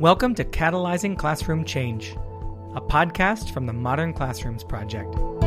Welcome to Catalyzing Classroom Change, a podcast from the Modern Classrooms Project. All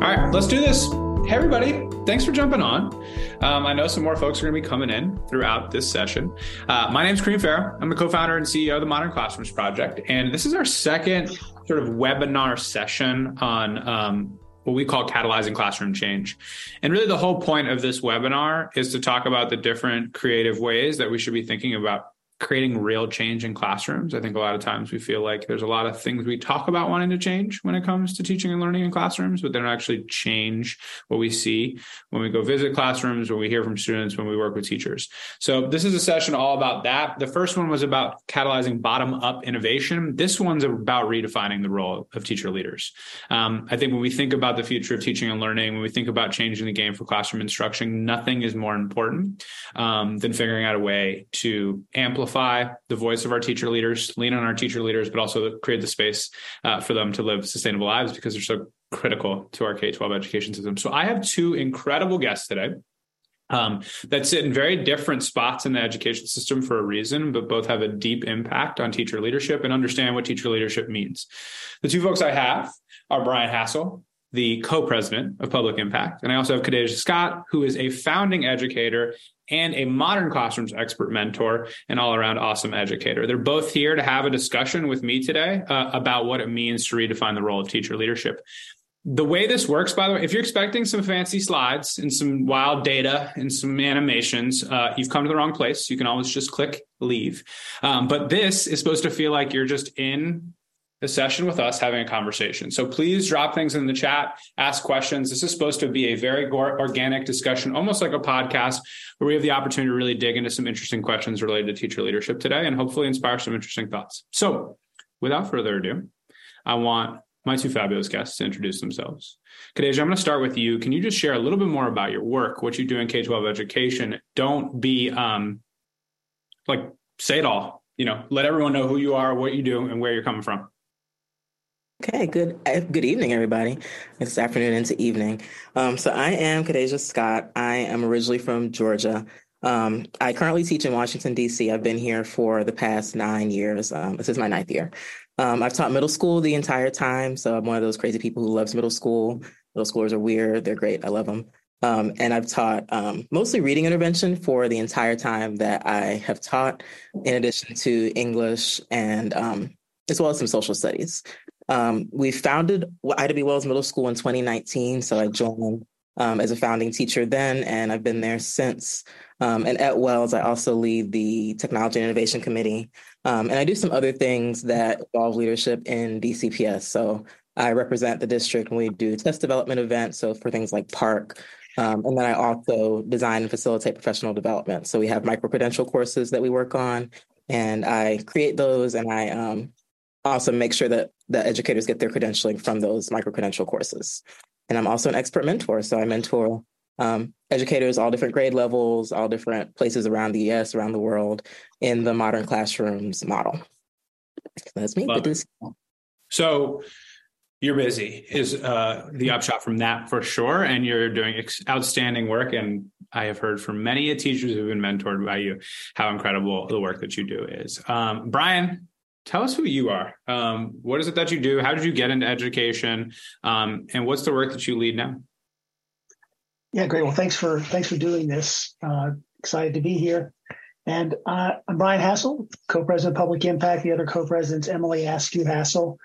right, let's do this. Hey, everybody. Thanks for jumping on. Um, I know some more folks are going to be coming in throughout this session. Uh, my name is Kareem Farah. I'm the co founder and CEO of the Modern Classrooms Project. And this is our second sort of webinar session on um, what we call catalyzing classroom change. And really, the whole point of this webinar is to talk about the different creative ways that we should be thinking about creating real change in classrooms. I think a lot of times we feel like there's a lot of things we talk about wanting to change when it comes to teaching and learning in classrooms, but they don't actually change what we see when we go visit classrooms, when we hear from students, when we work with teachers. So this is a session all about that. The first one was about catalyzing bottom up innovation. This one's about redefining the role of teacher leaders. Um, I think when we think about the future of teaching and learning, when we think about changing the game for classroom instruction, nothing is more important um, than figuring out a way to amplify amplify the voice of our teacher leaders, lean on our teacher leaders, but also create the space uh, for them to live sustainable lives because they're so critical to our K 12 education system. So I have two incredible guests today. Um, that sit in very different spots in the education system for a reason, but both have a deep impact on teacher leadership and understand what teacher leadership means. The two folks I have are Brian Hassel, the co-president of Public Impact. And I also have Khadejah Scott, who is a founding educator and a modern classrooms expert mentor and all around awesome educator. They're both here to have a discussion with me today uh, about what it means to redefine the role of teacher leadership. The way this works, by the way, if you're expecting some fancy slides and some wild data and some animations, uh, you've come to the wrong place. You can always just click leave. Um, but this is supposed to feel like you're just in a session with us having a conversation. So please drop things in the chat, ask questions. This is supposed to be a very organic discussion, almost like a podcast, where we have the opportunity to really dig into some interesting questions related to teacher leadership today and hopefully inspire some interesting thoughts. So without further ado, I want my two fabulous guests to introduce themselves. Khadejah, I'm going to start with you. Can you just share a little bit more about your work, what you do in K-12 education? Don't be um, like, say it all. You know, let everyone know who you are, what you do, and where you're coming from. Okay, good eh, good evening, everybody. It's afternoon into evening. Um, so I am Khadejah Scott. I am originally from Georgia. Um, I currently teach in Washington, D.C. I've been here for the past nine years. Um, this is my ninth year. Um, I've taught middle school the entire time. So I'm one of those crazy people who loves middle school. Middle schoolers are weird. They're great. I love them. Um, and I've taught um, mostly reading intervention for the entire time that I have taught, in addition to English and as well as some social studies. Um, we founded Ida B. Wells Middle School in 2019. So I joined um, as a founding teacher then, and I've been there since. Um, and at Wells, I also lead the Technology and Innovation Committee. Um, and I do some other things that involve leadership in DCPS. So I represent the district when we do test development events. So for things like PARCC, um, and then I also design and facilitate professional development. So we have micro credential courses that we work on, and I create those and I um, also make sure that the educators get their credentialing from those micro credential courses. And I'm also an expert mentor. So I mentor um, educators, all different grade levels, all different places around the US, around the world in the modern classrooms model. That's me. So you're busy is uh, the upshot from that for sure. And you're doing ex- outstanding work. And I have heard from many teachers who've been mentored by you how incredible the work that you do is. Um, Brian, tell us who you are. Um, what is it that you do? How did you get into education? Um, and what's the work that you lead now? Yeah, great. Well, thanks for thanks for doing this. Uh, excited to be here. And uh, I'm Brian Hassel, co-president of Public Impact. The other co-president's Emily Askew Hassel.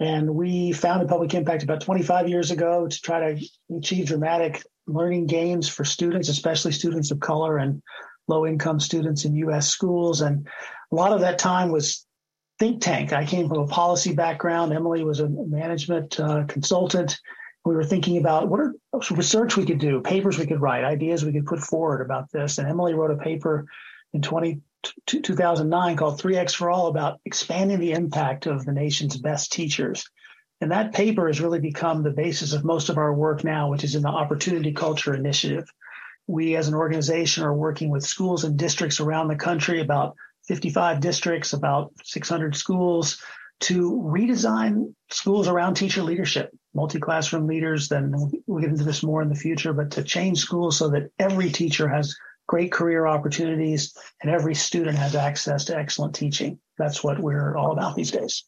And we founded Public Impact about 25 years ago to try to achieve dramatic learning gains for students, especially students of color and low income students in U.S. schools. And a lot of that time was think tank. I came from a policy background. Emily was a management uh, consultant. We were thinking about what research we could do, papers we could write, ideas we could put forward about this. And Emily wrote a paper in 20, 2009 called 3X for All about expanding the impact of the nation's best teachers. And that paper has really become the basis of most of our work now, which is in the Opportunity Culture Initiative. We as an organization are working with schools and districts around the country about 55 districts, about 600 schools, to redesign schools around teacher leadership, multi-classroom leaders. Then we'll get into this more in the future, but to change schools so that every teacher has great career opportunities and every student has access to excellent teaching. That's what we're all about these days.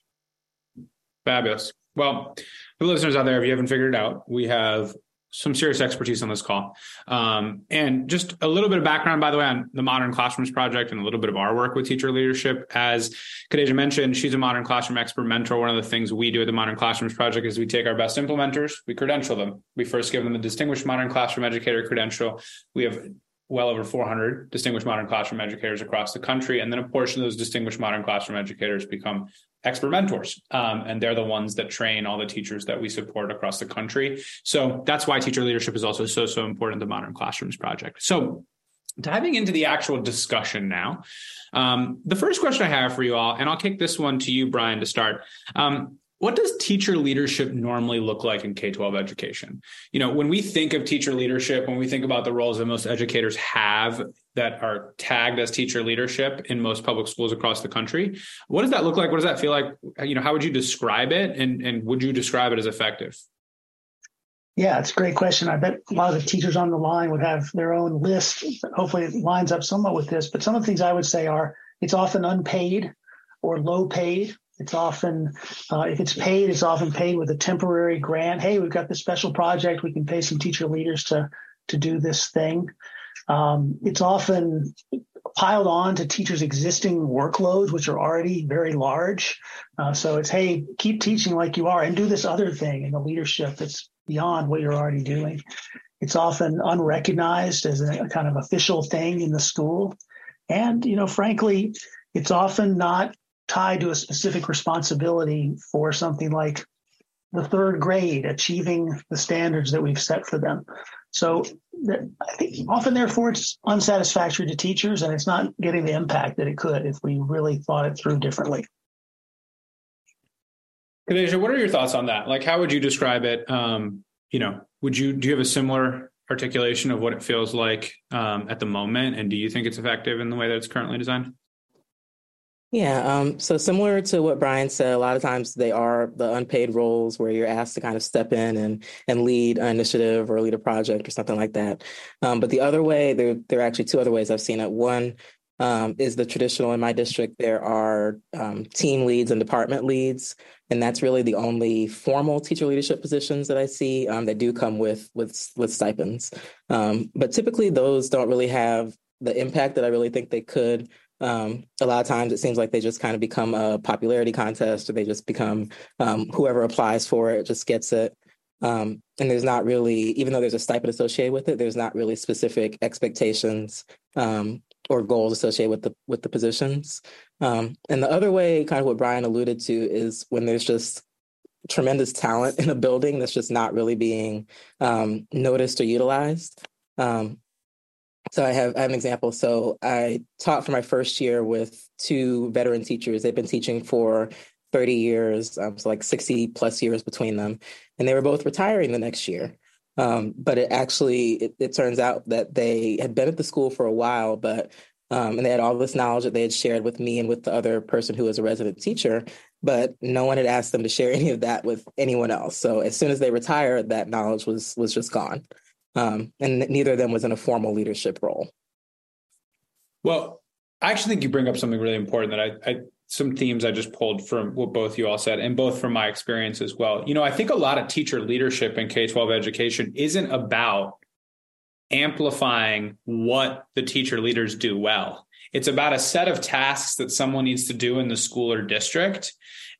Fabulous. Well, the listeners out there, if you haven't figured it out, we have some serious expertise on this call. Um, and just a little bit of background, by the way, on the Modern Classrooms Project and a little bit of our work with teacher leadership. As Khadejah mentioned, she's a Modern Classroom expert mentor. One of the things we do at the Modern Classrooms Project is we take our best implementers, we credential them. We first give them the Distinguished Modern Classroom Educator credential. We have well over 400 distinguished modern classroom educators across the country. And then a portion of those distinguished modern classroom educators become expert mentors. Um, and they're the ones that train all the teachers that we support across the country. So that's why teacher leadership is also so, so important to the Modern Classrooms Project. So diving into the actual discussion now, um, the first question I have for you all, and I'll kick this one to you, Brian, to start. Um, what does teacher leadership normally look like in K-12 education? You know, when we think of teacher leadership, when we think about the roles that most educators have that are tagged as teacher leadership in most public schools across the country, what does that look like? What does that feel like? You know, how would you describe it and and would you describe it as effective? Yeah, it's a great question. I bet a lot of the teachers on the line would have their own list. Hopefully, it lines up somewhat with this. But some of the things I would say are it's often unpaid or low paid it's often, uh, if it's paid, it's often paid with a temporary grant. Hey, we've got this special project. We can pay some teacher leaders to to do this thing. Um, it's often piled on to teachers' existing workloads, which are already very large. Uh, so it's hey, keep teaching like you are, and do this other thing in the leadership that's beyond what you're already doing. It's often unrecognized as a, kind of official thing in the school, and you know, frankly, it's often not tied to a specific responsibility for something like the third grade achieving the standards that we've set for them. So I think often, therefore, it's unsatisfactory to teachers and it's not getting the impact that it could if we really thought it through differently. Khadejah, what are your thoughts on that? Like, how would you describe it? Um, you know, would you do you have a similar articulation of what it feels like um, at the moment, and do you think it's effective in the way that it's currently designed? Yeah, um, so similar to what Brian said, a lot of times they are the unpaid roles where you're asked to kind of step in and and lead an initiative or lead a project or something like that. Um, but the other way, there there are actually two other ways I've seen it. One um, is the traditional in my district. There are um, team leads and department leads, and that's really the only formal teacher leadership positions that I see um, that do come with with with stipends. Um, but typically, those don't really have the impact that I really think they could um, a lot of times it seems like they just kind of become a popularity contest or they just become um, whoever applies for it just gets it. Um, and there's not really, even though there's a stipend associated with it, there's not really specific expectations um, or goals associated with the with the positions. Um, and the other way, kind of what Brian alluded to, is when there's just tremendous talent in a building that's just not really being um, noticed or utilized. Um, so I have, I have an example. So I taught for my first year with two veteran teachers. They've been teaching for 30 years, um, so like 60 plus years between them. And they were both retiring the next year. Um, but it actually, it, it, turns out that they had been at the school for a while, but um, and they had all this knowledge that they had shared with me and with the other person who was a resident teacher, but no one had asked them to share any of that with anyone else. So as soon as they retired, that knowledge was was just gone um, and neither of them was in a formal leadership role. Well, I actually think you bring up something really important that I, I some themes I just pulled from what both you all said, and both from my experience as well. You know, I think a lot of teacher leadership in K 12 education isn't about amplifying what the teacher leaders do well. It's about a set of tasks that someone needs to do in the school or district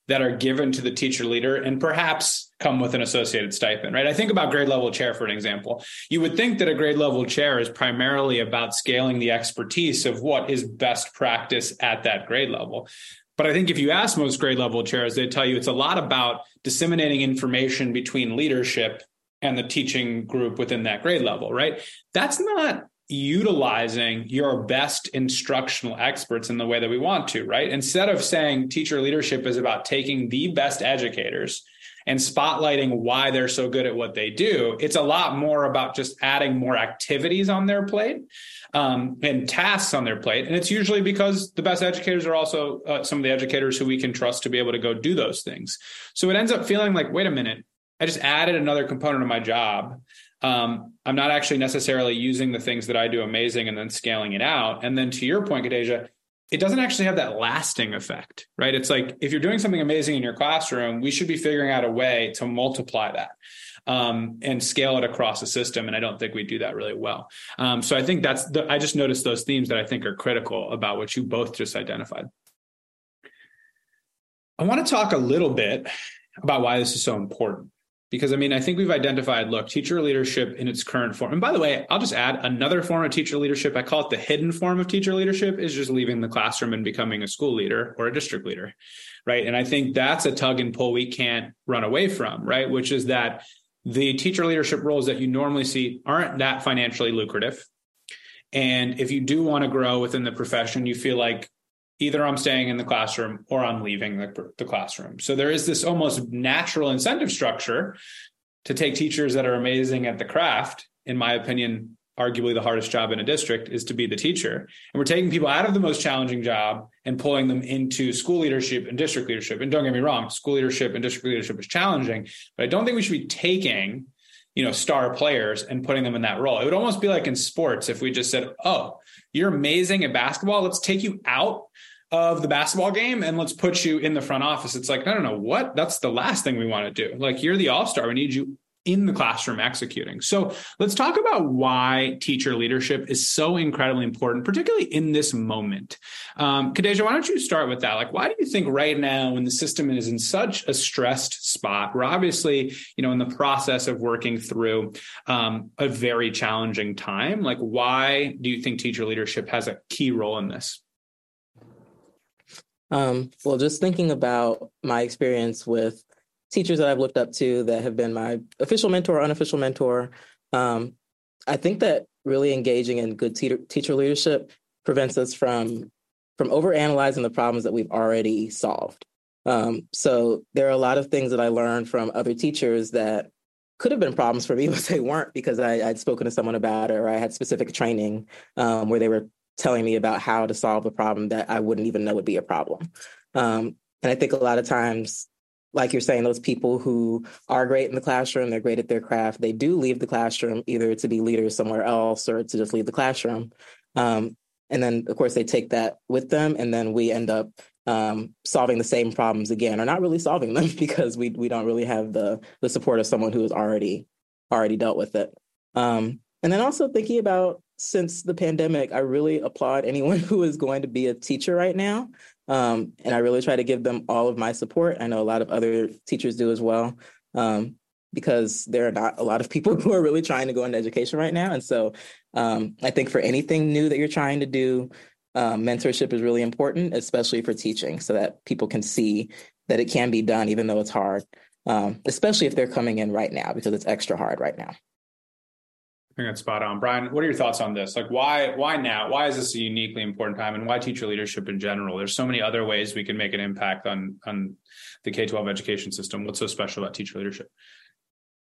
that are given to the teacher leader and perhaps come with an associated stipend, right? I think about grade level chair for an example. You would think that a grade level chair is primarily about scaling the expertise of what is best practice at that grade level. But I think if you ask most grade level chairs, they tell you it's a lot about disseminating information between leadership and the teaching group within that grade level, right? That's not utilizing your best instructional experts in the way that we want to, right? Instead of saying teacher leadership is about taking the best educators and spotlighting why they're so good at what they do. It's a lot more about just adding more activities on their plate um, and tasks on their plate. And it's usually because the best educators are also uh, some of the educators who we can trust to be able to go do those things. So it ends up feeling like, wait a minute, I just added another component of my job. Um, I'm not actually necessarily using the things that I do amazing and then scaling it out. And then to your point, Khadejah, it doesn't actually have that lasting effect, right? It's like if you're doing something amazing in your classroom, we should be figuring out a way to multiply that um, and scale it across the system. And I don't think we do that really well. Um, so I think that's the, I just noticed those themes that I think are critical about what you both just identified. I want to talk a little bit about why this is so important because I mean, I think we've identified look, teacher leadership in its current form. And by the way, I'll just add another form of teacher leadership. I call it the hidden form of teacher leadership is just leaving the classroom and becoming a school leader or a district leader. Right. And I think that's a tug and pull we can't run away from, right? Which is that the teacher leadership roles that you normally see aren't that financially lucrative. And if you do want to grow within the profession, you feel like either I'm staying in the classroom or I'm leaving the, the classroom. So there is this almost natural incentive structure to take teachers that are amazing at the craft, in my opinion, arguably the hardest job in a district is to be the teacher. And we're taking people out of the most challenging job and pulling them into school leadership and district leadership. And don't get me wrong, school leadership and district leadership is challenging, but I don't think we should be taking, you know, star players and putting them in that role. It would almost be like in sports if we just said, "Oh, you're amazing at basketball. Let's take you out of the basketball game and let's put you in the front office. It's like, no, no, no. What? That's the last thing we want to do. Like, you're the all star. We need you in the classroom executing. So let's talk about why teacher leadership is so incredibly important, particularly in this moment. Um, Khadejah, why don't you start with that? Like, why do you think right now, when the system is in such a stressed spot, we're obviously, you know, in the process of working through um, a very challenging time. Like, why do you think teacher leadership has a key role in this? Um, well, just thinking about my experience with teachers that I've looked up to that have been my official mentor, unofficial mentor, um, I think that really engaging in good te- teacher leadership prevents us from from overanalyzing the problems that we've already solved. Um, so there are a lot of things that I learned from other teachers that could have been problems for me, but they weren't because I, would spoken to someone about it or I had specific training um, where they were telling me about how to solve a problem that I wouldn't even know would be a problem. Um, and I think a lot of times, like you're saying, those people who are great in the classroom, they're great at their craft, they do leave the classroom either to be leaders somewhere else or to just leave the classroom. Um, and then, of course, they take that with them, and then we end up um, solving the same problems again, or not really solving them because we we don't really have the the support of someone who has already already dealt with it. Um, and then also thinking about since the pandemic, I really applaud anyone who is going to be a teacher right now. Um, and I really try to give them all of my support. I know a lot of other teachers do as well, um, because there are not a lot of people who are really trying to go into education right now. And so um, I think for anything new that you're trying to do, um, mentorship is really important, especially for teaching, so that people can see that it can be done, even though it's hard, um, especially if they're coming in right now, because it's extra hard right now. I think that's spot on. Brian, what are your thoughts on this? Like why why now? Why is this a uniquely important time and why teacher leadership in general? There's so many other ways we can make an impact on on the K-12 education system. What's so special about teacher leadership?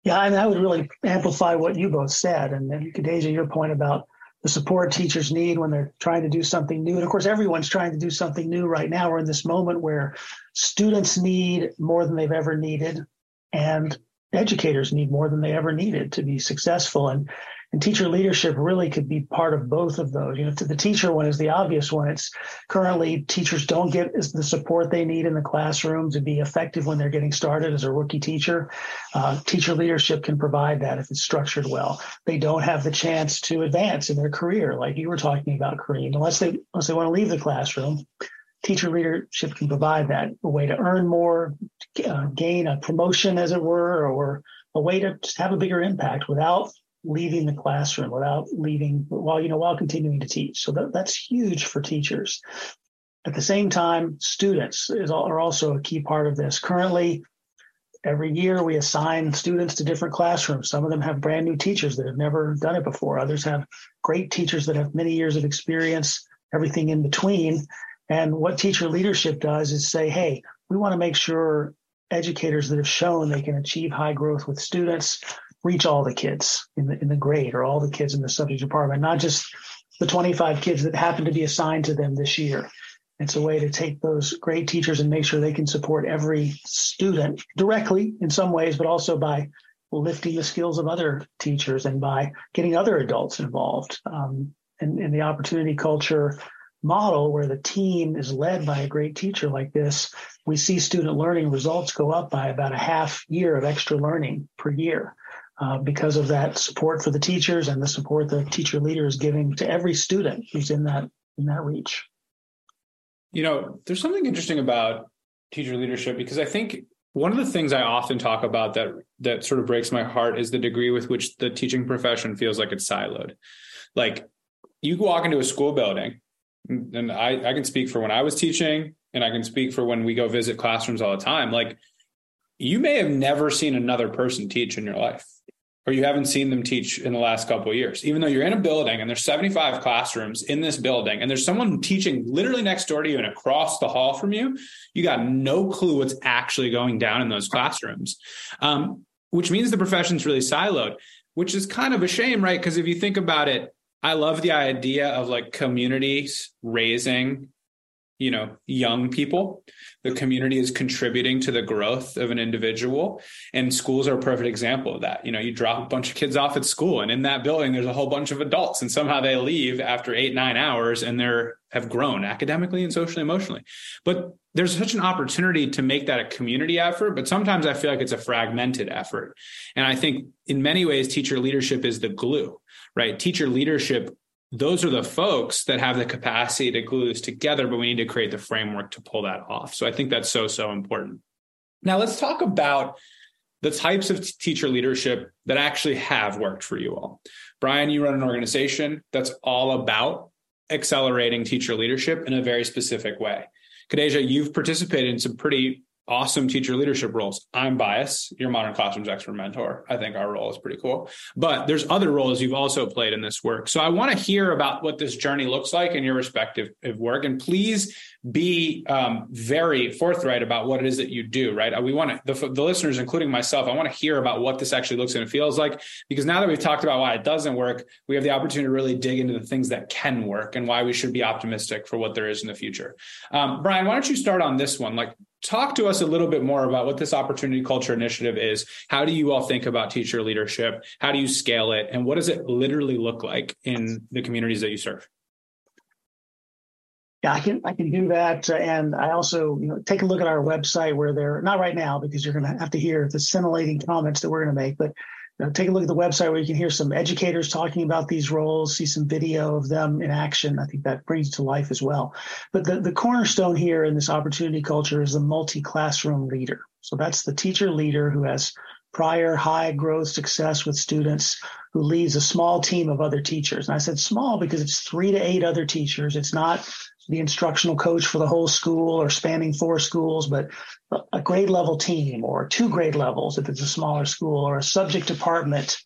Yeah, I mean, I would really amplify what you both said. And then, Khadejah, your point about the support teachers need when they're trying to do something new. And of course, everyone's trying to do something new right now. We're in this moment where students need more than they've ever needed, and educators need more than they ever needed to be successful. And and teacher leadership really could be part of both of those. You know, the teacher one is the obvious one. It's currently teachers don't get the support they need in the classroom to be effective when they're getting started as a rookie teacher. Uh, teacher leadership can provide that if it's structured well. They don't have the chance to advance in their career, like you were talking about, Kareem, unless they unless they want to leave the classroom. Teacher leadership can provide that a way to earn more, uh, gain a promotion, as it were, or a way to have a bigger impact without leaving the classroom without leaving while you know while continuing to teach. So that, that's huge for teachers. At the same time students is, are also a key part of this. Currently every year we assign students to different classrooms. Some of them have brand new teachers that have never done it before. Others have great teachers that have many years of experience everything in between. And what teacher leadership does is say hey we want to make sure educators that have shown they can achieve high growth with students, reach all the kids in the in the grade or all the kids in the subject department, not just the 25 kids that happen to be assigned to them this year. It's a way to take those great teachers and make sure they can support every student directly in some ways, but also by lifting the skills of other teachers and by getting other adults involved. Um, and, and the opportunity culture model where the team is led by a great teacher like this, we see student learning results go up by about a half year of extra learning per year. Uh, because of that support for the teachers and the support the teacher leader is giving to every student who's in that in that reach. You know, there's something interesting about teacher leadership because I think one of the things I often talk about that that sort of breaks my heart is the degree with which the teaching profession feels like it's siloed. Like you walk into a school building, and I, I can speak for when I was teaching, and I can speak for when we go visit classrooms all the time. Like you may have never seen another person teach in your life or you haven't seen them teach in the last couple of years, even though you're in a building and there's 75 classrooms in this building and there's someone teaching literally next door to you and across the hall from you, you got no clue what's actually going down in those classrooms, um, which means the profession's really siloed, which is kind of a shame, right? Because if you think about it, I love the idea of like communities raising you know young people. The community is contributing to the growth of an individual and schools are a perfect example of that. You know you drop a bunch of kids off at school and in that building there's a whole bunch of adults and somehow they leave after eight nine hours and they're have grown academically and socially emotionally. But there's such an opportunity to make that a community effort but sometimes i feel like it's a fragmented effort. And i think in many ways teacher leadership is the glue right? Teacher leadership those are the folks that have the capacity to glue this together, but we need to create the framework to pull that off. So I think that's so, so important. Now, let's talk about the types of t- teacher leadership that actually have worked for you all. Brian, you run an organization that's all about accelerating teacher leadership in a very specific way. Khadejah, you've participated in some pretty awesome teacher leadership roles. I'm biased. You're modern classrooms expert mentor. I think our role is pretty cool. But there's other roles you've also played in this work. So I want to hear about what this journey looks like in your respective work. And please be um, very forthright about what it is that you do, right? We want to, the, the listeners, including myself, I want to hear about what this actually looks and feels like. Because now that we've talked about why it doesn't work, we have the opportunity to really dig into the things that can work and why we should be optimistic for what there is in the future. Um, Brian, why don't you start on this one? Like, talk to us a little bit more about what this opportunity culture initiative is. How do you all think about teacher leadership? How do you scale it? And what does it literally look like in the communities that you serve? Yeah i can i can do that. And i also you know take a look at our website where they're not right now because you're going to have to hear the scintillating comments that we're going to make but know, take a look at the website where you can hear some educators talking about these roles, see some video of them in action. I think that brings to life as well. But the, the cornerstone here in this opportunity culture is the multi-classroom leader. So that's the teacher leader who has prior high growth success with students who leads a small team of other teachers. And I said small because it's three to eight other teachers. It's not the instructional coach for the whole school or spanning four schools, but a grade level team or two grade levels if it's a smaller school or a subject department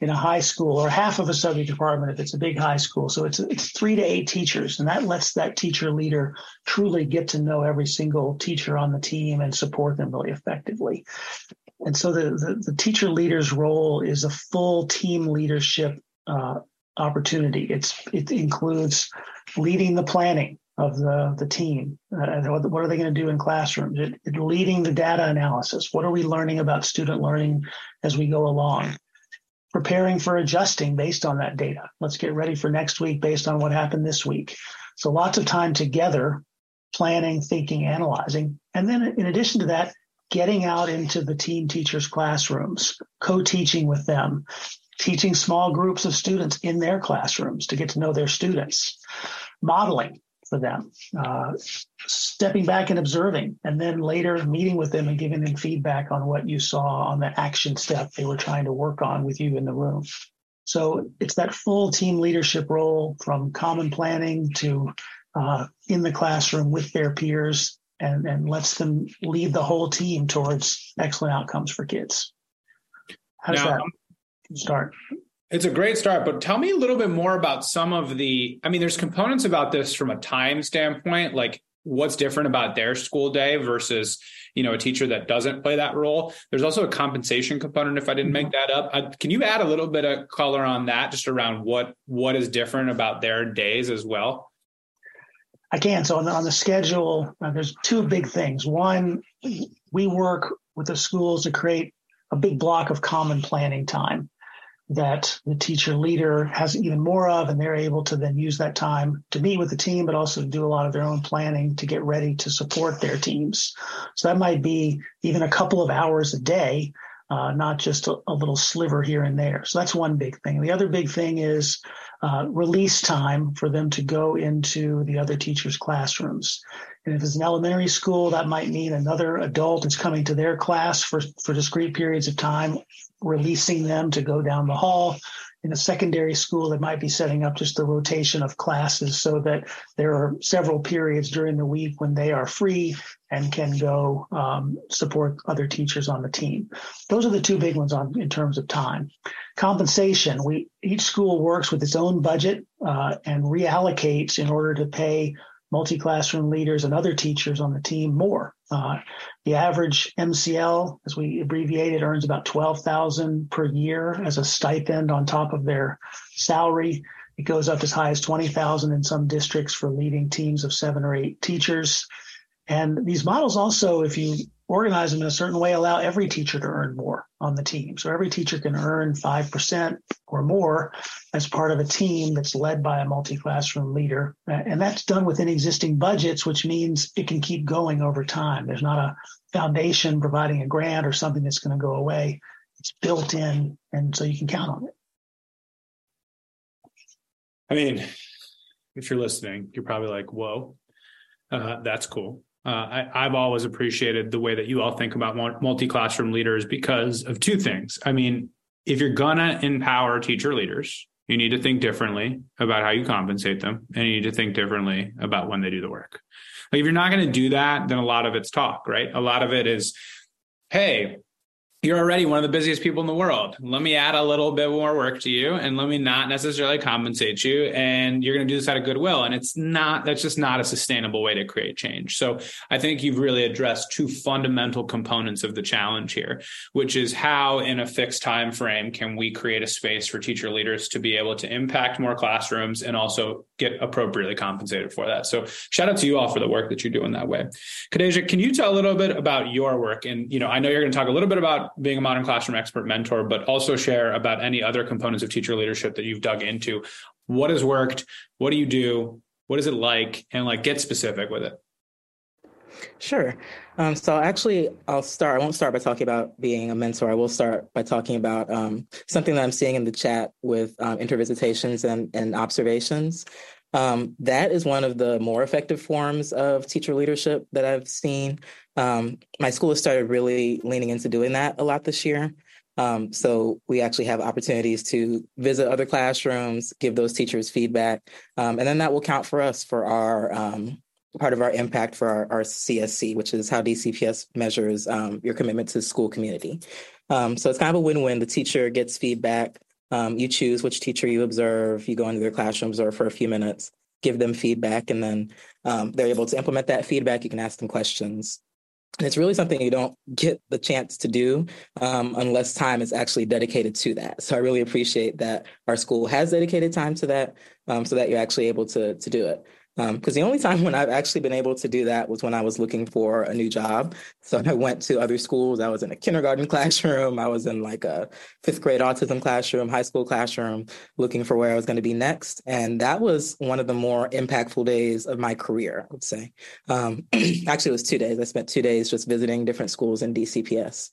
in a high school or half of a subject department if it's a big high school. So it's it's three to eight teachers, and that lets that teacher leader truly get to know every single teacher on the team and support them really effectively. And so the the, the teacher leader's role is a full team leadership uh, opportunity. It's it includes leading the planning, of the, the team. Uh, what are they going to do in classrooms? It, it leading the data analysis. What are we learning about student learning as we go along? Preparing for adjusting based on that data. Let's get ready for next week based on what happened this week. So lots of time together, planning, thinking, analyzing. And then in addition to that, getting out into the team teachers' classrooms, co-teaching with them, teaching small groups of students in their classrooms to get to know their students, modeling, for them. Uh, stepping back and observing, and then later meeting with them and giving them feedback on what you saw on the action step they were trying to work on with you in the room. So it's that full team leadership role from common planning to uh, in the classroom with their peers and, and lets them lead the whole team towards excellent outcomes for kids. How does now, that start? It's a great start, but tell me a little bit more about some of the. I mean, there's components about this from a time standpoint, like what's different about their school day versus you know a teacher that doesn't play that role. There's also a compensation component if i didn't make mm-hmm. that up. Uh, can you add a little bit of color on that just around what what is different about their days as well? I can. So on the, on the schedule uh, there's two big things. One we work with the schools to create a big block of common planning time that the teacher leader has even more of, and they're able to then use that time to meet with the team, but also to do a lot of their own planning to get ready to support their teams. So that might be even a couple of hours a day, uh, not just a, a, little sliver here and there. So that's one big thing. The other big thing is uh, release time for them to go into the other teachers' classrooms. And if it's an elementary school, that might mean another adult is coming to their class for, for discrete periods of time releasing them to go down the hall. In a secondary school, it might be setting up just the rotation of classes so that there are several periods during the week when they are free and can go um, support other teachers on the team. Those are the two big ones on in terms of time. Compensation: We each school works with its own budget uh, and reallocates in order to pay multi-classroom leaders and other teachers on the team more. Uh, the average MCL, as we abbreviate it, earns about 12,000 per year as a stipend on top of their salary. It goes up as high as 20,000 in some districts for leading teams of seven or eight teachers. And these models also, if you organize them in a certain way, allow every teacher to earn more on the team. So every teacher can earn 5% or more as part of a team that's led by a multi-classroom leader. And that's done within existing budgets, which means it can keep going over time. There's not a foundation providing a grant or something that's going to go away. It's built in, and so you can count on it. I mean, if you're listening, you're probably like, whoa, uh, that's cool. Uh, I, have always appreciated the way that you all think about multi classroom leaders because of two things. I mean, if you're gonna empower teacher leaders, you need to think differently about how you compensate them, and you need to think differently about when they do the work. Like if you're not going to do that, then a lot of it's talk, right? A lot of it is, hey, you're already one of the busiest people in the world. Let me add a little bit more work to you and let me not necessarily compensate you. And you're going to do this out of goodwill. And it's not, that's just not a sustainable way to create change. So I think you've really addressed two fundamental components of the challenge here, which is how in a fixed time frame can we create a space for teacher leaders to be able to impact more classrooms and also get appropriately compensated for that. So shout out to you all for the work that you're doing that way. Khadejah, can you tell a little bit about your work? And, you know, I know you're going to talk a little bit about being a modern classroom expert mentor, but also share about any other components of teacher leadership that you've dug into. What has worked? What do you do? What is it like? And like get specific with it. Sure. Um, so actually, I'll start. I won't start by talking about being a mentor. I will start by talking about um, something that I'm seeing in the chat with um, intervisitations and, and observations. Um, that is one of the more effective forms of teacher leadership that I've seen. Um, my school has started really leaning into doing that a lot this year. Um, so we actually have opportunities to visit other classrooms, give those teachers feedback, um, and then that will count for us for our um, part of our impact for our, our, CSC, which is how DCPS measures um, your commitment to the school community. Um, so it's kind of a win-win. The teacher gets feedback. Um, you choose which teacher you observe. You go into their classroom, observe for a few minutes, give them feedback, and then they're able to implement that feedback. You can ask them questions. And it's really something you don't get the chance to do um, unless time is actually dedicated to that. So I really appreciate that our school has dedicated time to that um, so that you're actually able to, to do it because um, the only time when I've actually been able to do that was when I was looking for a new job. So I went to other schools. I was in a kindergarten classroom. I was in like a fifth grade autism classroom, high school classroom, looking for where I was going to be next. And that was one of the more impactful days of my career, I would say. Um, actually, it was two days. I spent two days just visiting different schools in DCPS.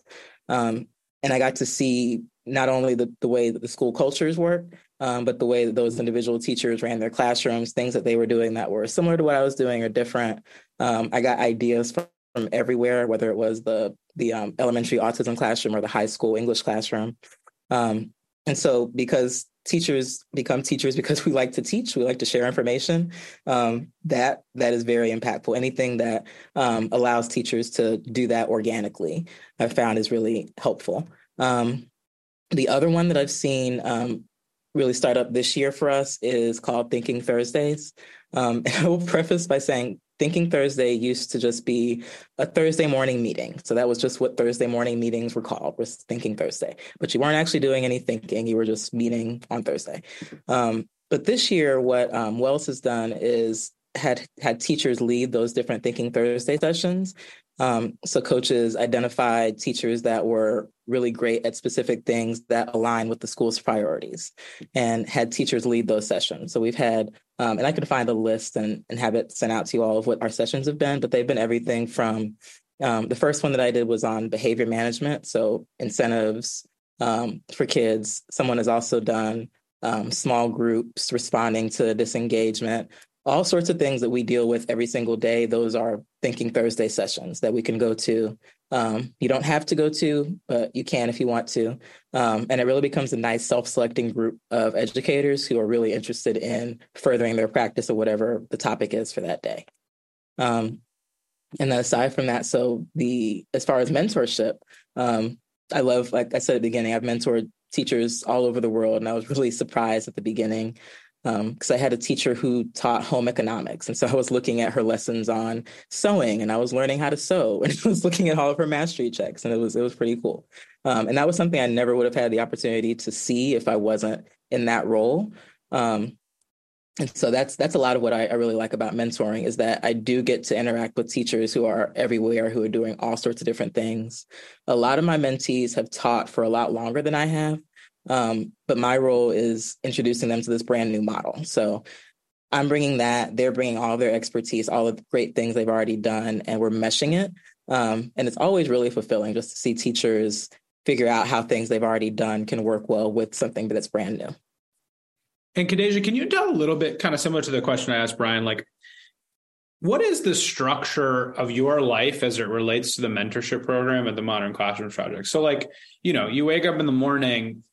Um, and I got to see not only the, the way that the school cultures work, um, but the way that those individual teachers ran their classrooms, things that they were doing that were similar to what I was doing or different. Um, I got ideas from, from, everywhere, whether it was the the um, elementary autism classroom or the high school English classroom. Um, and so, because teachers become teachers because we like to teach, we like to share information. Um, that that is very impactful. Anything that um, allows teachers to do that organically, I've found is really helpful. The other one that I've seen really start up this year for us is called Thinking Thursdays. Um, and I will preface by saying Thinking Thursday used to just be a Thursday morning meeting. So that was just what Thursday morning meetings were called, was Thinking Thursday. But you weren't actually doing any thinking, you were just meeting on Thursday. Um, but this year, what um, Wells has done is had had teachers lead those different Thinking Thursday sessions. Um, so coaches identified teachers that were really great at specific things that align with the school's priorities and had teachers lead those sessions. So we've had, um, and I could find a list and, and have it sent out to you all of what our sessions have been, but they've been everything from um, the first one that I did was on behavior management. So incentives um, for kids. Someone has also done um, small groups responding to disengagement all sorts of things that we deal with every single day. Those are Thinking Thursday sessions that we can go to. Um, you don't have to go to, but you can if you want to. Um, and it really becomes a nice self selecting group of educators who are really interested in furthering their practice or whatever the topic is for that day. Um, and then aside from that, so the as far as mentorship, um, I love, like I said at the beginning, I've mentored teachers all over the world, and I was really surprised at the beginning because um, I had a teacher who taught home economics. And so I was looking at her lessons on sewing and I was learning how to sew and I was looking at all of her mastery checks and it was, it was pretty cool. Um, and that was something I never would have had the opportunity to see if I wasn't in that role. Um, and so that's that's a lot of what I, I, really like about mentoring is that I do get to interact with teachers who are everywhere, who are doing all sorts of different things. A lot of my mentees have taught for a lot longer than I have, um, but my role is introducing them to this brand new model. So I'm bringing that, they're bringing all their expertise, all the great things they've already done, and we're meshing it. Um, and it's always really fulfilling just to see teachers figure out how things they've already done can work well with something that's brand new. And Khadejah, can you tell a little bit, kind of similar to the question I asked Brian, like what is the structure of your life as it relates to the mentorship program at the Modern Classroom Project? So, like, you know, you wake up in the morning,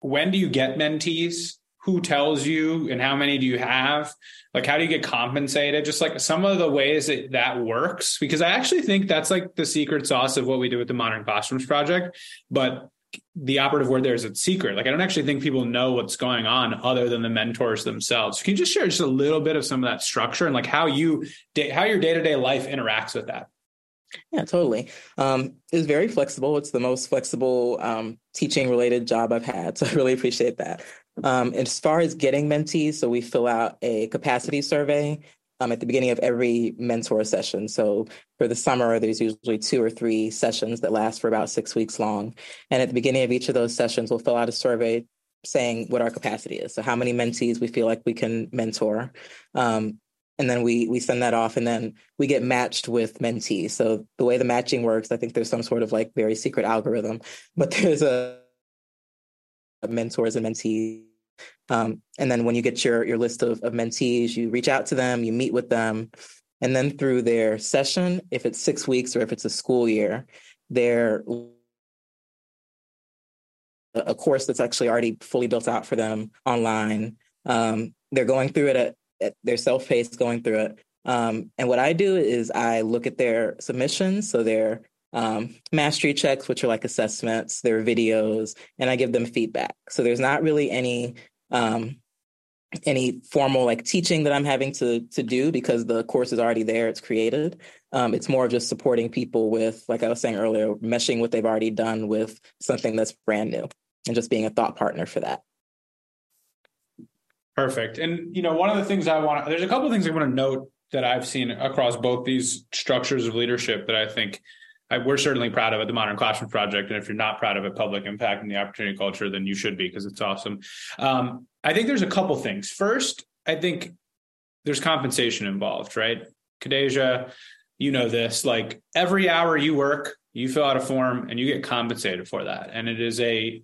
when do you get mentees? Who tells you and how many do you have? Like, how do you get compensated? Just like some of the ways that that works, because I actually think that's like the secret sauce of what we do with the Modern Classrooms Project. But the operative word there is it's secret. Like I don't actually think people know what's going on other than the mentors themselves. Can you just share just a little bit of some of that structure and like how you how your day to day life interacts with that? Yeah, totally. Um, it's very flexible. It's the most flexible um, teaching related job I've had. So I really appreciate that. Um, as far as getting mentees, so we fill out a capacity survey um, at the beginning of every mentor session. So for the summer, there's usually two or three sessions that last for about six weeks long. And at the beginning of each of those sessions, we'll fill out a survey saying what our capacity is. So how many mentees we feel like we can mentor. Um, and then we we send that off and then we get matched with mentees so the way the matching works i think there's some sort of like very secret algorithm but there's a, a mentors and mentees. Um, and then when you get your your list of, of mentees you reach out to them you meet with them and then through their session if it's six weeks or if it's a school year they're a course that's actually already fully built out for them online. Um, they're going through it at they're self-paced going through it. Um, and what I do is I look at their submissions, so their um, mastery checks, which are like assessments, their videos, and I give them feedback. So there's not really any um, any formal like teaching that I'm having to to do because the course is already there, it's created. Um, it's more of just supporting people with, like I was saying earlier, meshing what they've already done with something that's brand new, and just being a thought partner for that. Perfect. And you know, one of the things I want there's a couple of things I want to note that I've seen across both these structures of leadership that I think I, we're certainly proud of at the Modern Classroom Project. And if you're not proud of it, public impact and the opportunity culture, then you should be because it's awesome. Um, I think there's a couple things. First, I think there's compensation involved, right? Khadejah, you know this. Like every hour you work, you fill out a form and you get compensated for that. And it is a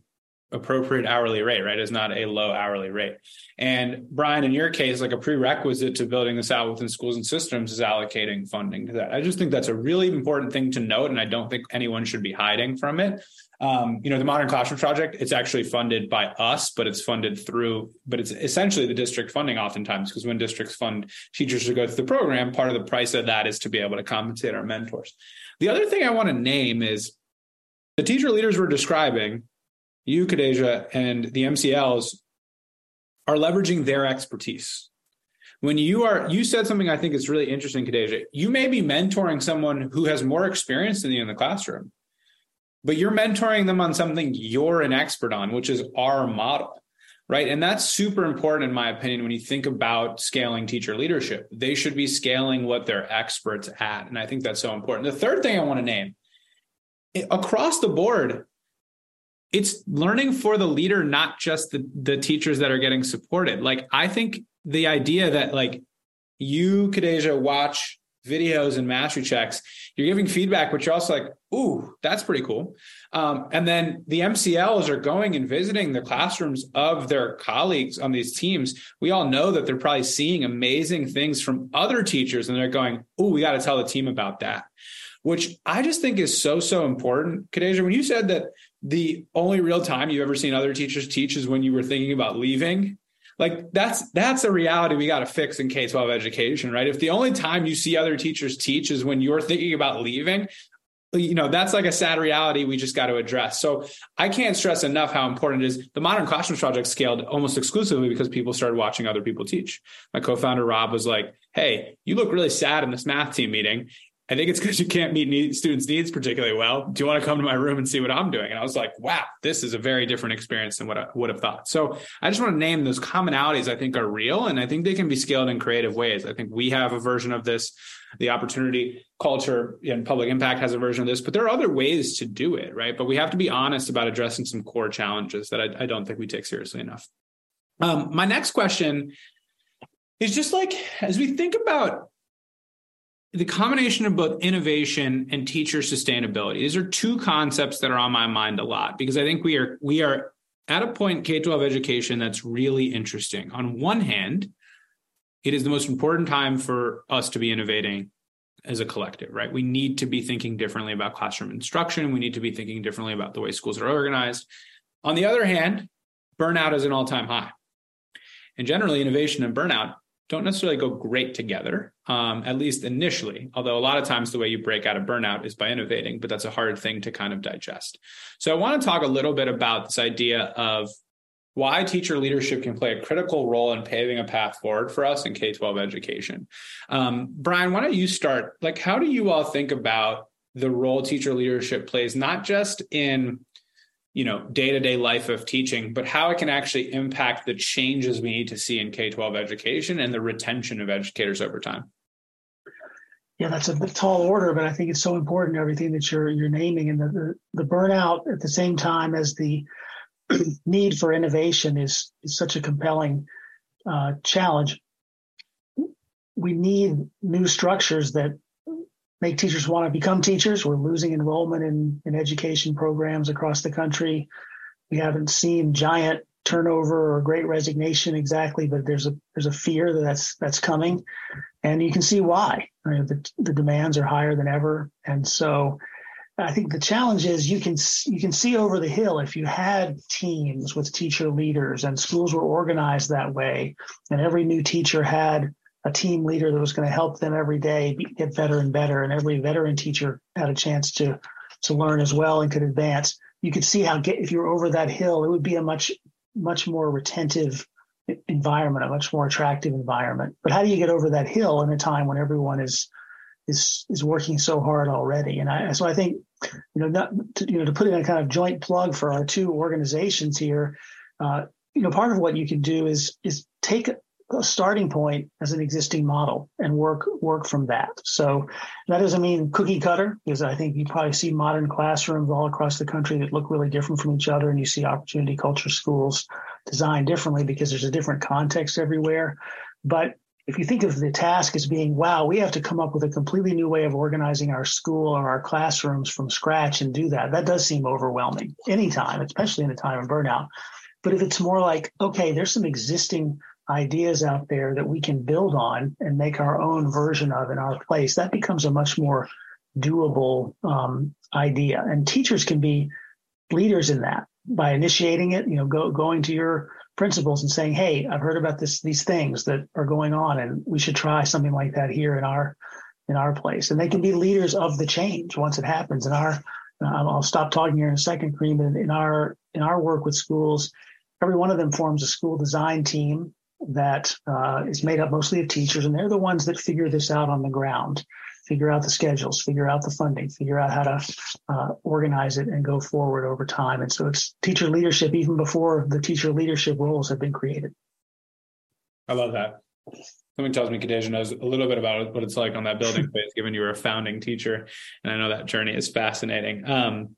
appropriate hourly rate, right? Is not a low hourly rate. And Brian, in your case, like a prerequisite to building this out within schools and systems is allocating funding to that. I just think that's a really important thing to note, and I don't think anyone should be hiding from it. Um, you know, the Modern Classroom Project, it's actually funded by us, but it's funded through, but it's essentially the district funding oftentimes, because when districts fund teachers to go through the program, part of the price of that is to be able to compensate our mentors. The other thing I want to name is the teacher leaders we're describing you, Khadejah, and the MCLs are leveraging their expertise. when you are you said something I think is really interesting, Khadejah. You may be mentoring someone who has more experience than you in the classroom, but you're mentoring them on something you're an expert on, which is our model. Right. And that's super important, in my opinion, when you think about scaling teacher leadership. They should be scaling what they're experts at. And I think that's so important. The third thing I want to name across the board, it's learning for the leader, not just the, the teachers that are getting supported. Like, I think the idea that like you, Khadejah, watch videos and mastery checks, you're giving feedback, but you're also like, ooh, that's pretty cool. Um, and then the MCLs are going and visiting the classrooms of their colleagues on these teams. We all know that they're probably seeing amazing things from other teachers, and they're going, ooh, we got to tell the team about that. Which I just think is so, so important. Khadejah, when you said that the only real time you've ever seen other teachers teach is when you were thinking about leaving, like that's that's a reality we got to fix in K-12 education, right? If the only time you see other teachers teach is when you're thinking about leaving, you know that's like a sad reality we just got to address. So i can't stress enough how important it is. The modern classrooms project scaled almost exclusively because people started watching other people teach. My co-founder rob was like hey you look really sad in this math team meeting I think it's because you can't meet need, students' needs particularly well. Do you want to come to my room and see what I'm doing? And I was like, wow, this is a very different experience than what I would have thought. So I just want to name those commonalities I think are real and I think they can be scaled in creative ways. I think we have a version of this. The opportunity culture and public impact has a version of this, but there are other ways to do it, right? But we have to be honest about addressing some core challenges that I, I don't think we take seriously enough. Um, my next question is just like as we think about the combination of both innovation and teacher sustainability these are two concepts that are on my mind a lot because i think we are we are at a point k-12 education that's really interesting. On one hand it is the most important time for us to be innovating as a collective right? We need to be thinking differently about classroom instruction. We need to be thinking differently about the way schools are organized. On the other hand burnout is an all-time high. And generally innovation and burnout don't necessarily go great together, um, at least initially. Although a lot of times the way you break out of burnout is by innovating, but that's a hard thing to kind of digest. So I want to talk a little bit about this idea of why teacher leadership can play a critical role in paving a path forward for us in K 12 education. Um, Brian, why don't you start? Like, how do you all think about the role teacher leadership plays, not just in you know day-to-day life of teaching but how it can actually impact the changes we need to see in k-12 education and the retention of educators over time. Yeah that's a tall order but i think it's so important everything that you're you're naming and the, the, the burnout at the same time as the need for innovation is is such a compelling uh, challenge. We need new structures that make teachers want to become teachers. We're losing enrollment in, in education programs across the country. We haven't seen giant turnover or great resignation exactly, but there's a there's a fear that that's that's coming, and you can see why. the the demands are higher than ever, and so I think the challenge is you can you can see over the hill if you had teams with teacher leaders and schools were organized that way, and every new teacher had a team leader that was going to help them every day get better and better. And every veteran teacher had a chance to to learn as well and could advance. You could see how get, if you were over that hill, it would be a much much more retentive environment, a much more attractive environment. But how do you get over that hill in a time when everyone is is is working so hard already? And I so I think you know not to, you know to put in a kind of joint plug for our two organizations here. Uh, you know, part of what you can do is is take a starting point as an existing model and work work from that. So that doesn't mean cookie cutter, because I think you probably see modern classrooms all across the country that look really different from each other, and you see opportunity culture schools designed differently because there's a different context everywhere. But if you think of the task as being, wow, we have to come up with a completely new way of organizing our school or our classrooms from scratch and do that, that does seem overwhelming anytime, especially in a time of burnout. But if it's more like, okay, there's some existing ideas out there that we can build on and make our own version of in our place, that becomes a much more doable um, idea. And teachers can be leaders in that by initiating it, you know, go, going to your principals and saying, Hey, I've heard about this, these things that are going on and we should try something like that here in our, in our place. And they can be leaders of the change once it happens in our, um, I'll stop talking here in a second, Kareem, but in our, in our work with schools, every one of them forms a school design team that uh, is made up mostly of teachers, and they're the ones that figure this out on the ground, figure out the schedules, figure out the funding, figure out how to uh, organize it and go forward over time. And so it's teacher leadership even before the teacher leadership roles have been created. I love that. Someone tells me Khadejah knows a little bit about what it's like on that building phase, given you were a founding teacher. And I know that journey is fascinating. Um,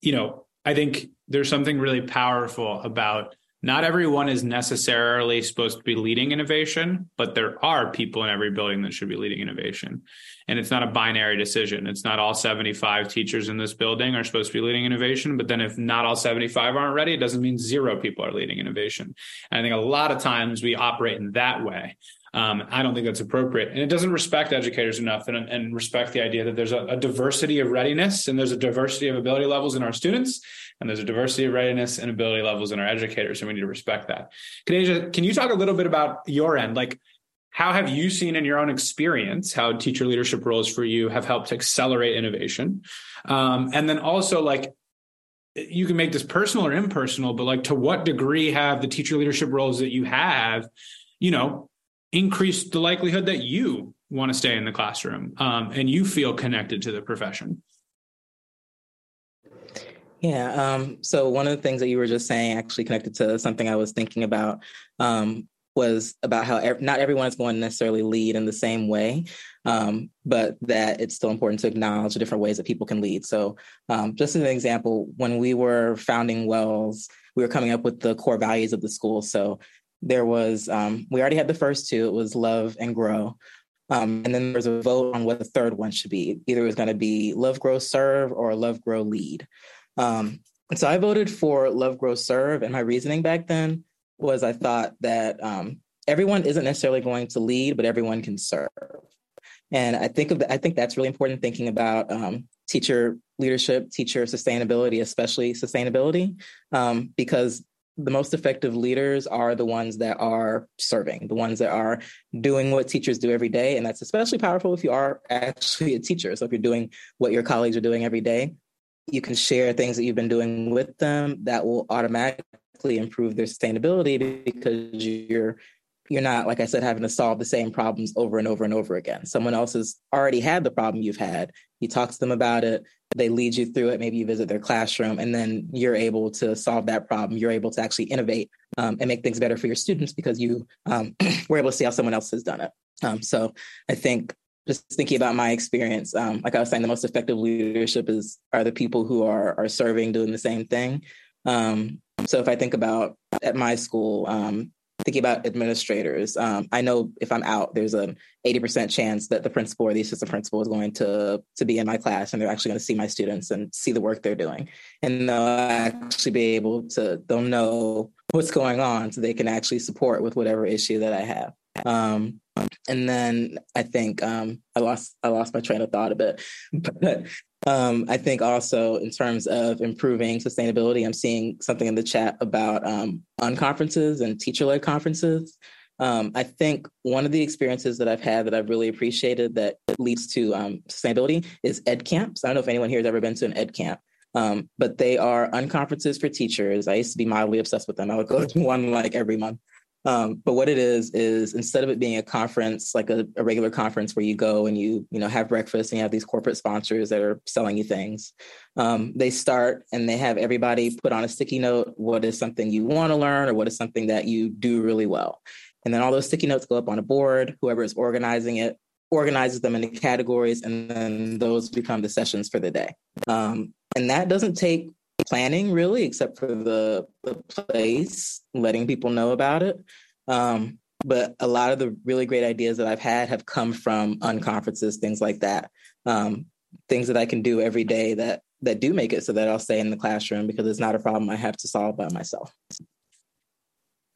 you know, I think there's something really powerful about not everyone is necessarily supposed to be leading innovation, but there are people in every building that should be leading innovation. And it's not a binary decision. It's not all 75 teachers in this building are supposed to be leading innovation. But then if not all 75 aren't ready, it doesn't mean zero people are leading innovation. And I think a lot of times we operate in that way. Um, I don't think that's appropriate. And it doesn't respect educators enough and, and respect the idea that there's a, a, diversity of readiness and there's a diversity of ability levels in our students and there's a diversity of readiness and ability levels in our educators. And we need to respect that. Khadejah, can you talk a little bit about your end? Like, how have you seen in your own experience how teacher leadership roles for you have helped to accelerate innovation? Um, and then also, like, you can make this personal or impersonal, but like, to what degree have the teacher leadership roles that you have, you know, increase the likelihood that you want to stay in the classroom um, and you feel connected to the profession. Yeah. Um, so one of the things that you were just saying, actually connected to something I was thinking about, um, was about how ev- not everyone is going to necessarily lead in the same way, um, but that it's still important to acknowledge the different ways that people can lead. So, um, just as an example, when we were founding Wells, we were coming up with the core values of the school. So, there was um, we already had the first two. It was love and grow, um, and then there was a vote on what the third one should be. Either it was going to be love, grow, serve, or love, grow, lead. Um, so I voted for love, grow, serve, and my reasoning back then was I thought that um, everyone isn't necessarily going to lead, but everyone can serve. And I think of the, I think that's really important thinking about um, teacher leadership, teacher sustainability, especially sustainability, um, because the most effective leaders are the ones that are serving, the ones that are doing what teachers do every day. And that's especially powerful if you are actually a teacher. So if you're doing what your colleagues are doing every day, you can share things that you've been doing with them that will automatically improve their sustainability because you're you're not like i said having to solve the same problems over and over and over again. Someone else has already had the problem you've had. You talk to them about it. They lead you through it. Maybe you visit their classroom and then you're able to solve that problem. You're able to actually innovate um, and make things better for your students because you um, were able to see how someone else has done it. Um, so i think just thinking about my experience um, like i was saying the most effective leadership is are the people who are are serving doing the same thing um, so if i think about at my school um, thinking about administrators, um, I know if I'm out, there's an 80% chance that the principal or the assistant principal is going to to be in my class and they're actually going to see my students and see the work they're doing. And they'll actually be able to, they'll know what's going on so they can actually support with whatever issue that I have. Um, and then I think um, I lost I lost my train of thought a bit, but um, I think also in terms of improving sustainability, I'm seeing something in the chat about um, unconferences and teacher led conferences. Um, I think one of the experiences that I've had that I've really appreciated that leads to um, sustainability is ed camps. I don't know if anyone here has ever been to an ed camp, um, but they are unconferences for teachers. I used to be mildly obsessed with them. I would go to one like every month. Um, but what it is is instead of it being a conference, like a, a, regular conference where you go and you you know have breakfast and you have these corporate sponsors that are selling you things, um, they start and they have everybody put on a sticky note what is something you want to learn or what is something that you do really well, and then all those sticky notes go up on a board. Whoever is organizing it organizes them into categories, and then those become the sessions for the day. Um, and that doesn't take planning really, except for the, the place, letting people know about it. Um, but a lot of the really great ideas that I've had have come from unconferences, things like that. Um, things that I can do every day that that do make it so that I'll stay in the classroom because it's not a problem I have to solve by myself.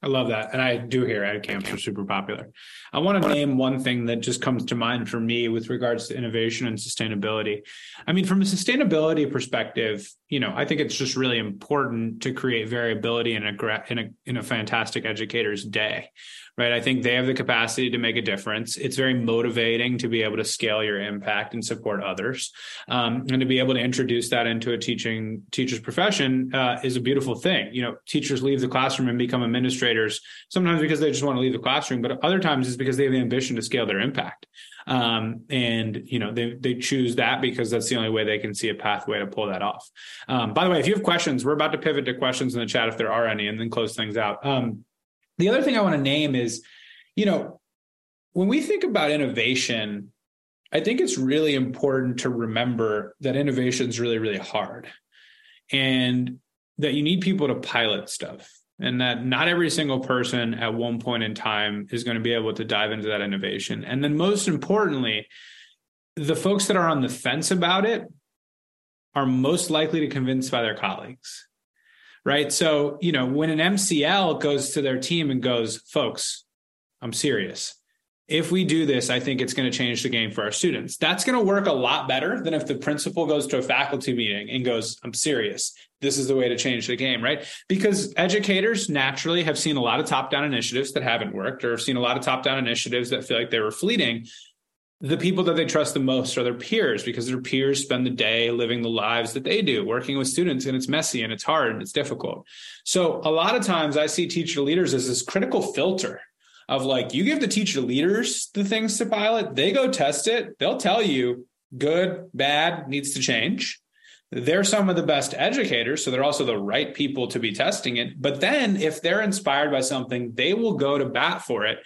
I love that. And I do hear ed camps are super popular. I want to name one thing that just comes to mind for me with regards to innovation and sustainability. I mean, from a sustainability perspective, you know, I think it's just really important to create variability in a in a in a fantastic educator's day, right? I think they have the capacity to make a difference. It's very motivating to be able to scale your impact and support others, um, and to be able to introduce that into a teaching teacher's profession uh, is a beautiful thing. You know, teachers leave the classroom and become administrators sometimes because they just want to leave the classroom, but other times it's because they have the ambition to scale their impact. Um, and you know they they choose that because that's the only way they can see a pathway to pull that off. Um, by the way, if you have questions, we're about to pivot to questions in the chat if there are any, and then close things out. Um, the other thing I want to name is, you know, when we think about innovation, I think it's really important to remember that innovation is really, really hard and that you need people to pilot stuff and that not every single person at one point in time is going to be able to dive into that innovation. And then most importantly, the folks that are on the fence about it are most likely to convince by their colleagues right? So, you know, when an MCL goes to their team and goes, folks, I'm serious. If we do this, I think it's going to change the game for our students. That's going to work a lot better than if the principal goes to a faculty meeting and goes, I'm serious. This is the way to change the game, right? Because educators naturally have seen a lot of top down initiatives that haven't worked or have seen a lot of top down initiatives that feel like they were fleeting the people that they trust the most are their peers because their peers spend the day living the lives that they do, working with students, and it's messy and it's hard and it's difficult. So, a lot of times I see teacher leaders as this critical filter of like, you give the teacher leaders the things to pilot, they go test it, they'll tell you good, bad, needs to change. They're some of the best educators, so they're also the right people to be testing it. But then, if they're inspired by something, they will go to bat for it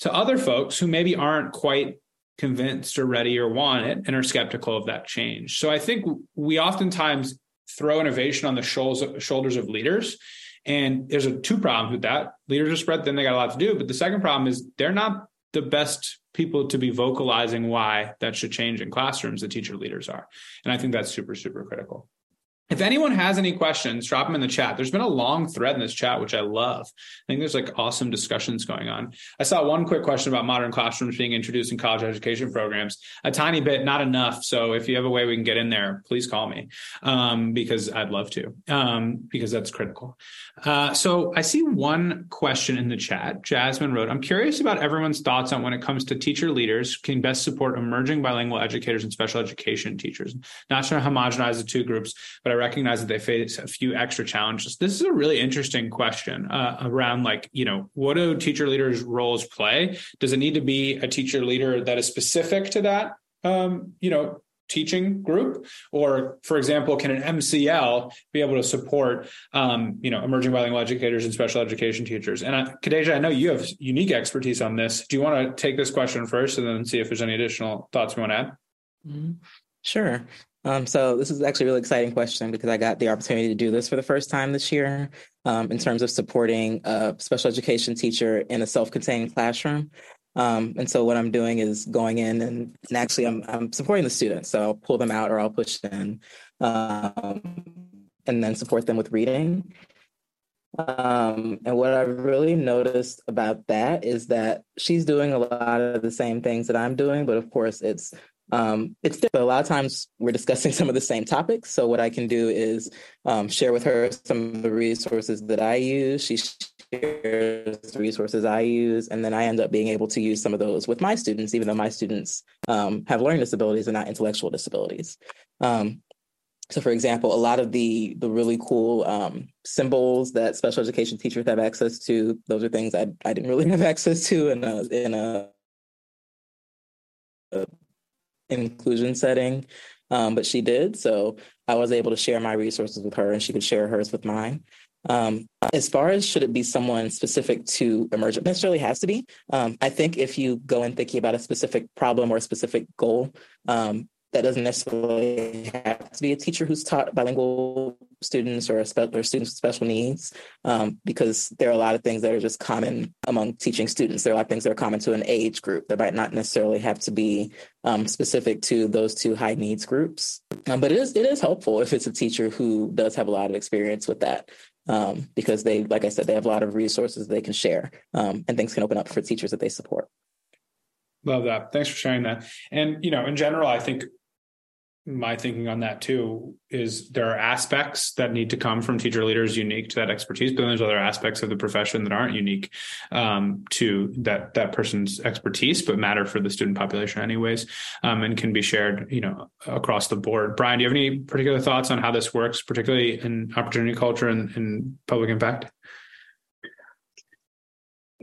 to other folks who maybe aren't quite convinced or ready or want it and are skeptical of that change. So I think we oftentimes throw innovation on the shoulders of leaders. And there's a two problems with that. Leaders are spread thin, they got a lot to do. But the second problem is they're not the best people to be vocalizing why that should change in classrooms, the teacher leaders are. And I think that's super, super critical. If anyone has any questions, drop them in the chat. There's been a long thread in this chat, which I love. I think there's like awesome discussions going on. I saw one quick question about modern classrooms being introduced in college education programs. A tiny bit, not enough. So if you have a way we can get in there, please call me um, because I'd love to, um, because that's critical. Uh, so I see one question in the chat. Jasmine wrote, I'm curious about everyone's thoughts on when it comes to teacher leaders can best support emerging bilingual educators and special education teachers. Not to homogenize the two groups, but I recognize that they face a few extra challenges. This is a really interesting question uh, around like, you know, what do teacher leaders' roles play? Does it need to be a teacher leader that is specific to that, um, you know, teaching group or for example can an mcl be able to support um, you know emerging bilingual educators and special education teachers and I, Khadejah, i know you have unique expertise on this do you want to take this question first and then see if there's any additional thoughts you want to add mm-hmm. Sure um, so this is actually a really exciting question because I got the opportunity to do this for the first time this year um, in terms of supporting a special education teacher in a self-contained classroom. Um, and so what I'm doing is going in and, and, actually I'm, I'm supporting the students. So I'll pull them out or I'll push them um, and then support them with reading. Um, and what I've really noticed about that is that she's doing a lot of the same things that I'm doing, but of course it's um, it's a lot of times we're discussing some of the same topics. So what I can do is um, share with her some of the resources that I use. She shares the resources I use, and then I end up being able to use some of those with my students, even though my students um, have learning disabilities and not intellectual disabilities. Um, so, for example, a lot of the the really cool um, symbols that special education teachers have access to, those are things I, I didn't really have access to in a in a, a inclusion setting, um, but she did. So I was able to share my resources with her and she could share hers with mine. Um, as far as should it be someone specific to emergent, necessarily has to be. Um, I think if you go in thinking about a specific problem or a specific goal, um, that doesn't necessarily have to be a teacher who's taught bilingual students or, students with special needs, um, because there are a lot of things that are just common among teaching students. There are a lot of things that are common to an age group that might not necessarily have to be um, specific to those two high needs groups. Um, but it is it is helpful if it's a teacher who does have a lot of experience with that. Um, because they, like I said, they have a lot of resources they can share, um, and things can open up for teachers that they support. Love that. Thanks for sharing that. And you know, in general, I think my thinking on that too is there are aspects that need to come from teacher leaders unique to that expertise, but then there's other aspects of the profession that aren't unique um, to that that person's expertise, but matter for the student population anyways, um, and can be shared, you know, across the board. Brian, do you have any particular thoughts on how this works, particularly in opportunity culture and, and public impact?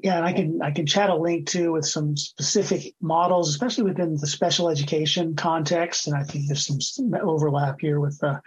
Yeah, and I can I can chat a link too with some specific models, especially within the special education context. And I think there's some overlap here with the,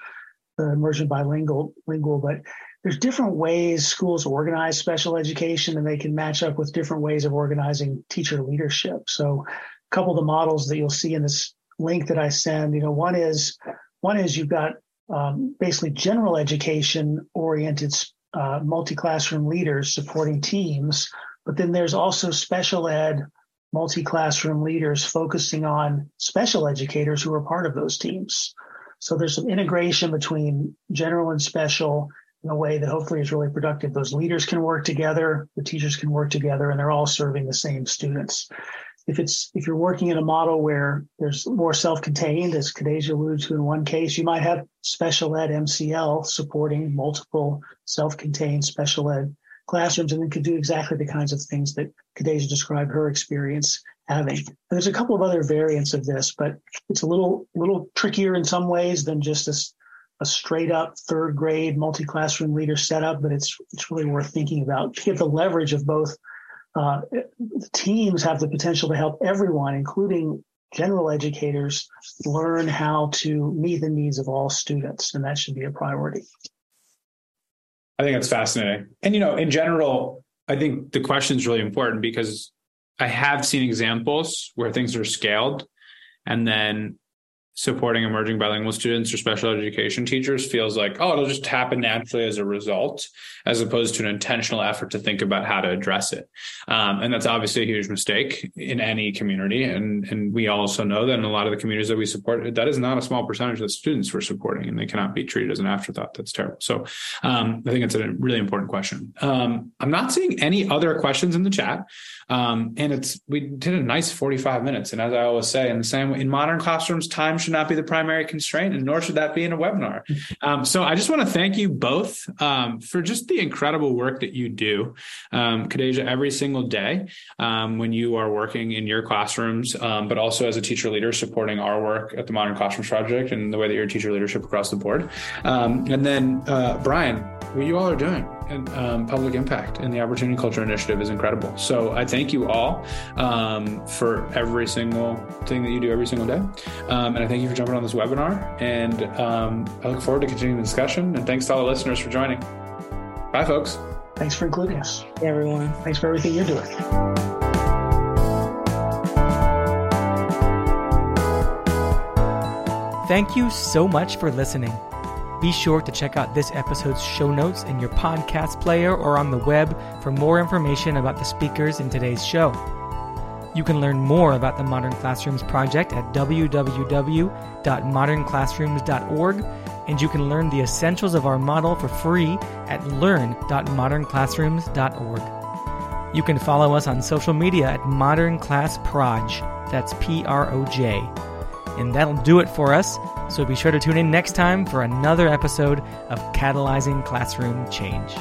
the immersion bilingual lingual, but there's different ways schools organize special education and they can match up with different ways of organizing teacher leadership. So a couple of the models that you'll see in this link that I send, you know, one is one is you've got um, basically general education oriented uh, multi-classroom leaders supporting teams but then there's also special ed multi classroom leaders focusing on special educators who are part of those teams. So there's some integration between general and special in a way that hopefully is really productive. Those leaders can work together, the teachers can work together, and they're all serving the same students. If it's if you're working in a model where there's more self-contained, as Khadejah alluded to in one case, you might have special ed MCL supporting multiple self-contained special ed classrooms and could do exactly the kinds of things that Khadejah described her experience having. And there's a couple of other variants of this, but it's a little little trickier in some ways than just a, a straight up third grade multi classroom leader setup. But it's it's really worth thinking about to get the leverage of both. Uh, teams have the potential to help everyone, including general educators, learn how to meet the needs of all students, and that should be a priority. I think that's fascinating. And, you know, in general, I think the question is really important because I have seen examples where things are scaled and then supporting emerging bilingual students or special education teachers feels like, oh, it'll just happen naturally as a result, as opposed to an intentional effort to think about how to address it. Um, and that's obviously a huge mistake in any community. And, and we also know that in a lot of the communities that we support, that is not a small percentage of the students we're supporting, and they cannot be treated as an afterthought. That's terrible. So um, I think it's a really important question. Um, I'm not seeing any other questions in the chat. Um, and it's we did a nice 45 minutes. And as I always say, in the same way, in modern classrooms, time should not be the primary constraint, and nor should that be in a webinar. Um, so I just want to thank you both um, for just the incredible work that you do, um, Khadejah, every single day um, when you are working in your classrooms, um, but also as a teacher leader supporting our work at the Modern Classrooms Project and the way that you're teacher leadership across the board. Um, and then uh, Brian, what you all are doing um, public impact and the opportunity culture initiative is incredible. So i thank you all um, for every single thing that you do every single day. Um, and i thank you for jumping on this webinar and um, i look forward to continuing the discussion and thanks to all the listeners for joining. Bye folks. Thanks for including us. Hey, everyone. Thanks for everything you're doing. Thank you so much for listening be sure to check out this episode's show notes in your podcast player or on the web for more information about the speakers in today's show. You can learn more about the Modern Classrooms Project at www.modernclassrooms.org, and you can learn the essentials of our model for free at learn.modernclassrooms.org. You can follow us on social media at Modern Class Proj. That's P R O J. And that'll do it for us. So be sure to tune in next time for another episode of Catalyzing Classroom Change.